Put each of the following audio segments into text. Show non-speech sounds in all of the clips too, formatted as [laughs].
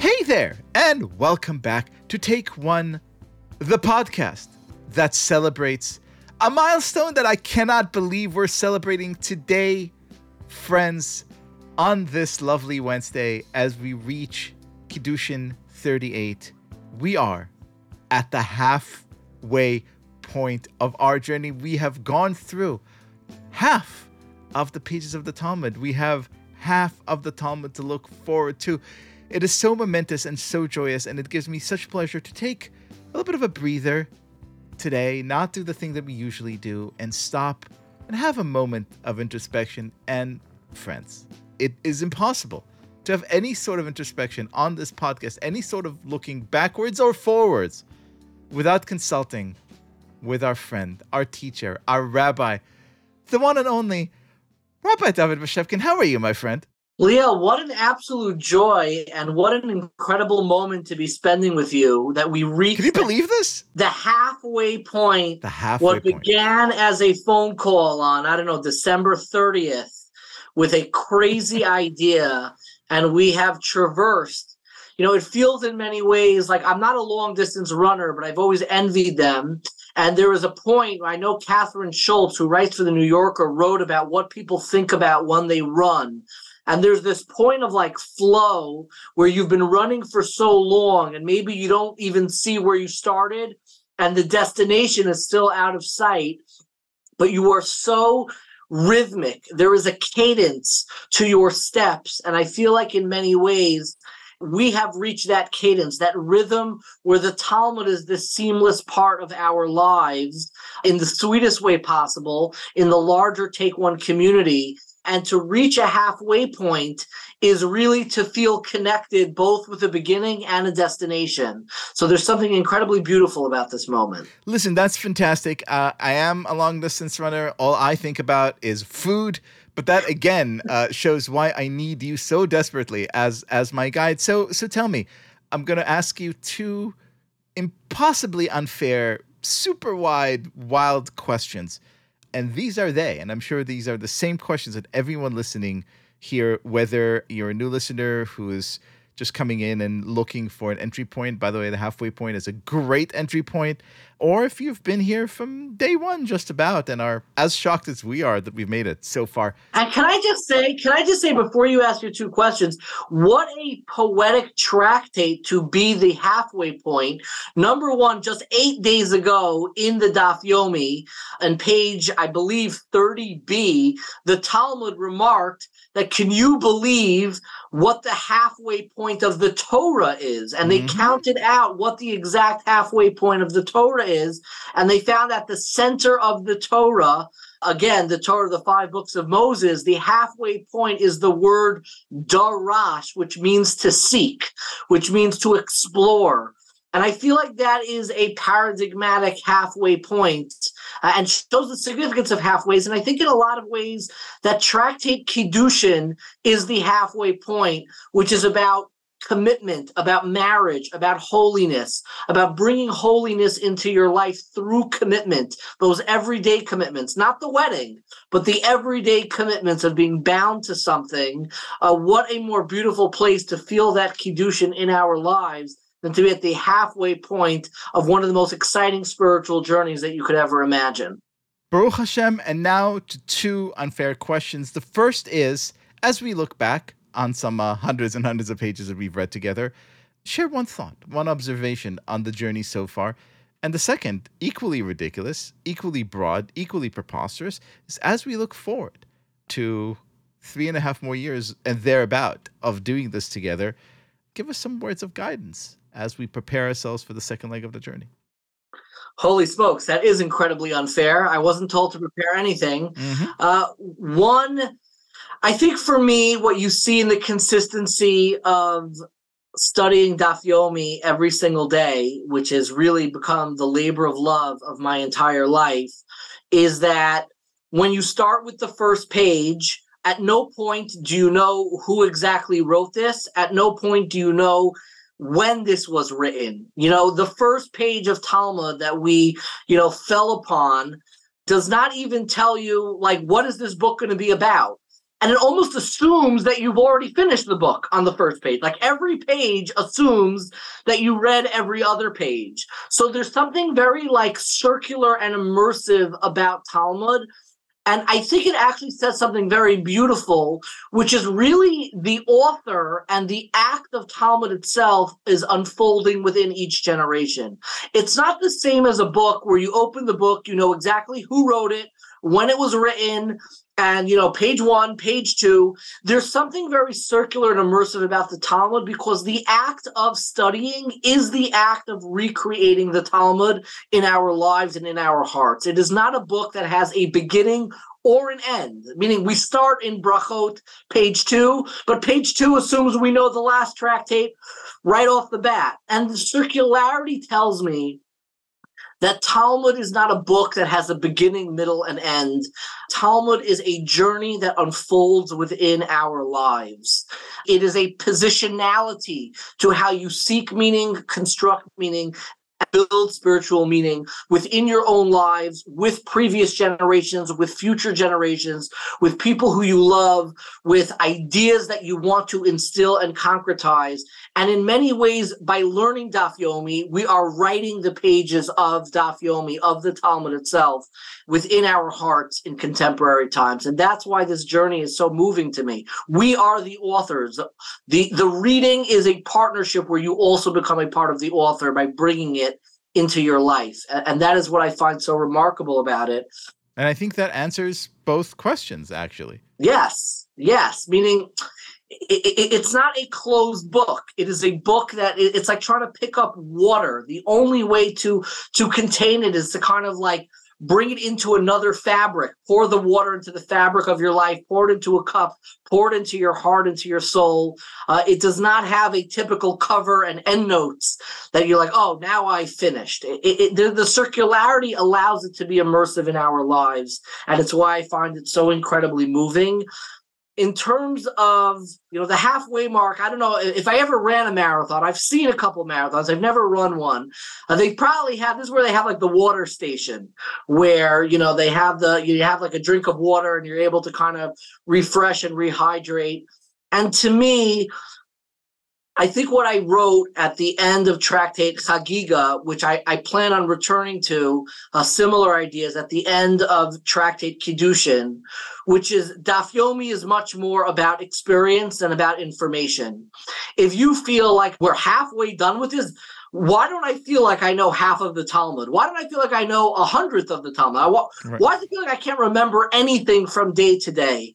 Hey there, and welcome back to Take One, the podcast that celebrates a milestone that I cannot believe we're celebrating today, friends, on this lovely Wednesday as we reach Kiddushin 38. We are at the halfway point of our journey. We have gone through half of the pages of the Talmud. We have half of the Talmud to look forward to. It is so momentous and so joyous, and it gives me such pleasure to take a little bit of a breather today, not do the thing that we usually do, and stop and have a moment of introspection. And friends, it is impossible to have any sort of introspection on this podcast, any sort of looking backwards or forwards, without consulting with our friend, our teacher, our rabbi, the one and only Rabbi Dovid Bashevkin. How are you, my friend? Liel, what an absolute joy and what an incredible moment to be spending with you that we reached. Can you believe this? The halfway point. The halfway What point. began as a phone call on, I don't know, December 30th with a crazy [laughs] idea, and we have traversed. You know, it feels in many ways like I'm not a long distance runner, but I've always envied them. And there was a point I know Kathryn Schulz, who writes for the New Yorker, wrote about what people think about when they run. And there's this point of like flow where you've been running for so long and maybe you don't even see where you started and the destination is still out of sight, but you are so rhythmic. There is a cadence to your steps. And I feel like in many ways, we have reached that cadence, that rhythm where the Talmud is this seamless part of our lives in the sweetest way possible in the larger Take One community. And to reach a halfway point is really to feel connected both with a beginning and a destination. So there's something incredibly beautiful about this moment. Listen, that's fantastic. Uh, I am a long distance runner. All I think about is food. But that again uh, shows why I need you so desperately as as my guide. So so tell me, I'm gonna ask you two impossibly unfair, super wide, wild questions. And these are they. And I'm sure these are the same questions that everyone listening here, whether you're a new listener who is just coming in and looking for an entry point. By the way, the halfway point is a great entry point. Or if you've been here from day one, just about, and are as shocked as we are that we've made it so far. And can I just say, can I just say before you ask your two questions, what a poetic tractate to be the halfway point. Number one, just eight days ago in the Daf Yomi, and page, I believe, 30b, the Talmud remarked that can you believe what the halfway point of the Torah is? And they Mhm. counted out what the exact halfway point of the Torah is. And they found at the center of the Torah, again, the Torah, the five books of Moses, the halfway point is the word darash, which means to seek, which means to explore. And I feel like that is a paradigmatic halfway point, uh, and shows the significance of halfways. And I think in a lot of ways that tractate Kiddushin is the halfway point, which is about commitment, about marriage, about holiness, about bringing holiness into your life through commitment, those everyday commitments, not the wedding, but the everyday commitments of being bound to something. Uh, what a more beautiful place to feel that Kiddushin in our lives than to be at the halfway point of one of the most exciting spiritual journeys that you could ever imagine. Baruch Hashem. And now to two unfair questions. The first is as we look back on some uh, hundreds and hundreds of pages that we've read together, share one thought, one observation on the journey so far. And the second, equally ridiculous, equally broad, equally preposterous, is as we look forward to three and a half more years and thereabout of doing this together, give us some words of guidance as we prepare ourselves for the second leg of the journey. Holy smokes, that is incredibly unfair. I wasn't told to prepare anything. Uh, one, I think for me, what you see in the consistency of studying Daf Yomi every single day, which has really become the labor of love of my entire life, is that when you start with the first page, at no point do you know who exactly wrote this. At no point do you know when this was written. You know, the first page of Talmud that we, you know, fell upon does not even tell you like what is this book going to be about and it almost assumes that you've already finished the book on the first page. Like every page assumes that you read every other page. So there's something very like circular and immersive about Talmud. And I think it actually says something very beautiful, which is really the author and the act of Talmud itself is unfolding within each generation. It's not the same as a book where you open the book, you know exactly who wrote it, when it was written, and you know page one page two there's something very circular and immersive about the talmud because the act of studying is the act of recreating the talmud in our lives and in our hearts. It is not a book that has a beginning or an end meaning we start in brachot page two but page two assumes we know the last tractate right off the bat. And the circularity tells me that Talmud is not a book that has a beginning, middle, and end. Talmud is a journey that unfolds within our lives. It is a positionality to how you seek meaning, construct meaning, build spiritual meaning within your own lives, with previous generations, with future generations, with people who you love, with ideas that you want to instill and concretize. And in many ways, by learning Daf Yomi, we are writing the pages of Daf Yomi, of the Talmud itself, within our hearts in contemporary times. And that's why this journey is so moving to me. We are the authors. The, the reading is a partnership where you also become a part of the author by bringing it into your life. And that is what I find so remarkable about it. And I think that answers both questions, actually. Yes, yes. Meaning, it, it, it's not a closed book. It is a book that it, it's like trying to pick up water. The only way to to contain it is to kind of like bring it into another fabric, pour the water into the fabric of your life, pour it into a cup, pour it into your heart, into your soul. Uh, it does not have a typical cover and endnotes that you're like, oh, now I finished. It, it, the, the circularity allows it to be immersive in our lives. And it's why I find it so incredibly moving in terms of you know the halfway mark i don't know if i ever ran a marathon i've seen a couple marathons i've never run one uh, they probably have this is where they have like the water station where you know they have the you have like a drink of water and you're able to kind of refresh and rehydrate and to me I think what I wrote at the end of Tractate Chagiga, which I, I plan on returning to, uh, similar ideas at the end of Tractate Kiddushin, which is Daf Yomi is much more about experience than about information. If you feel like we're halfway done with this, why don't I feel like I know half of the Talmud? Why don't I feel like I know a hundredth of the Talmud? Why, right. why do I feel like I can't remember anything from day to day?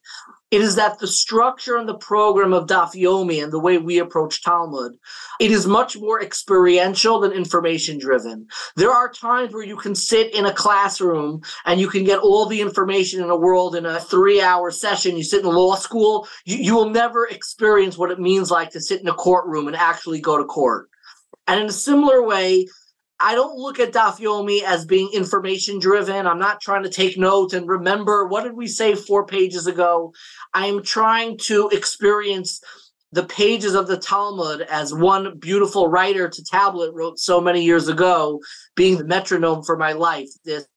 It is that the structure and the program of Daf Yomi and the way we approach Talmud, it is much more experiential than information driven. There are times where you can sit in a classroom and you can get all the information in the world in a three hour session. You sit in law school, you, you will never experience what it means like to sit in a courtroom and actually go to court. And in a similar way, I don't look at Daf Yomi as being information driven. I'm not trying to take notes and remember what did we say four pages ago. I'm trying to experience the pages of the Talmud as one beautiful writer to tablet wrote so many years ago, being the metronome for my life. This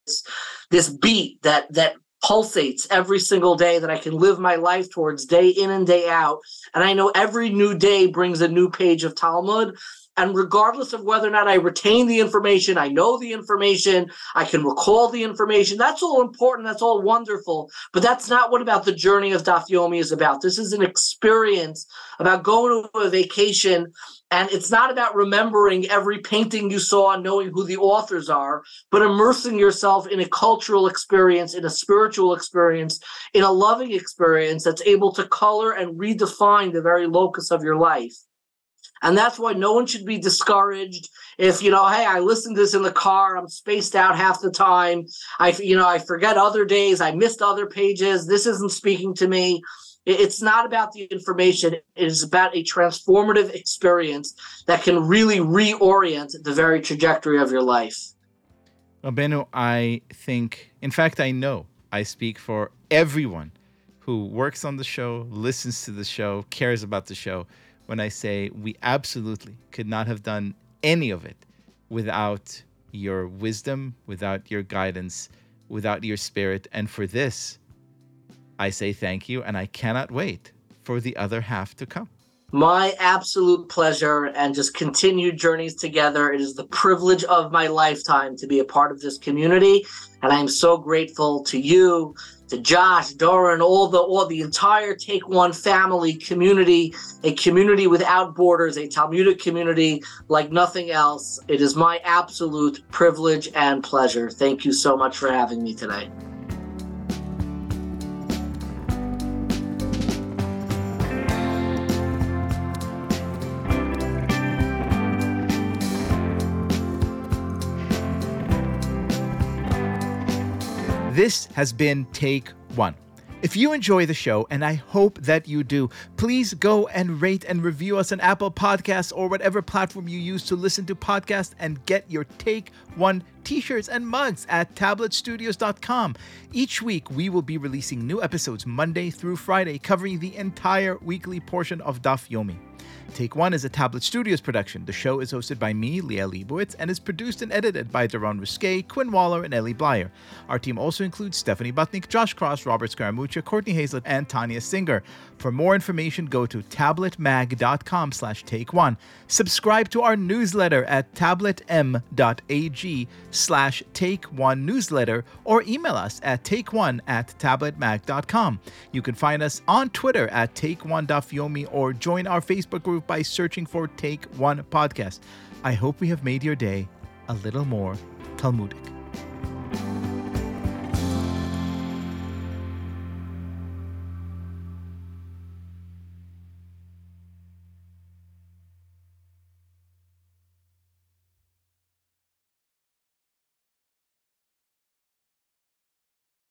this beat that that pulsates every single day that I can live my life towards day in and day out. And I know every new day brings a new page of Talmud. And regardless of whether or not I retain the information, I know the information, I can recall the information. That's all important. That's all wonderful. But that's not what about the journey of Daf Yomi is about. This is an experience about going to a vacation. And it's not about remembering every painting you saw and knowing who the authors are, but immersing yourself in a cultural experience, in a spiritual experience, in a loving experience that's able to color and redefine the very locus of your life. And that's why no one should be discouraged if, you know, hey, I listened to this in the car, I'm spaced out half the time. I, you know, I forget other days, I missed other pages. This isn't speaking to me. It's not about the information. It is about a transformative experience that can really reorient the very trajectory of your life. Benu, I think, in fact, I know I speak for everyone who works on the show, listens to the show, cares about the show when I say we absolutely could not have done any of it without your wisdom, without your guidance, without your spirit. And for this, I say thank you, and I cannot wait for the other half to come. My absolute pleasure and just continued journeys together. It is the privilege of my lifetime to be a part of this community. And I am so grateful to you, to Josh, Doran, all the all the entire Take One family community, a community without borders, a Talmudic community like nothing else. It is my absolute privilege and pleasure. Thank you so much for having me today. This has been Take One. If you enjoy the show, and I hope that you do, please go and rate and review us on Apple Podcasts or whatever platform you use to listen to podcasts and get your Take One t shirts and mugs at tabletstudios.com. Each week, we will be releasing new episodes Monday through Friday, covering the entire weekly portion of Daf Yomi. Take One is a Tablet Studios production. The show is hosted by me, Liel Leibovitz, and is produced and edited by Daron Ruskay, Quinn Waller, and Ellie Blyer. Our team also includes Stephanie Butnick, Josh Cross, Robert Scaramuccia, Courtney Hazlett, and Tanya Singer. For more information, go to tabletmag.com slash take one. Subscribe to our newsletter at tabletm.ag slash take one newsletter or email us at take one at tabletmag.com. You can find us on Twitter at take one or join our Facebook group by searching for Take One Podcast. I hope we have made your day a little more Talmudic.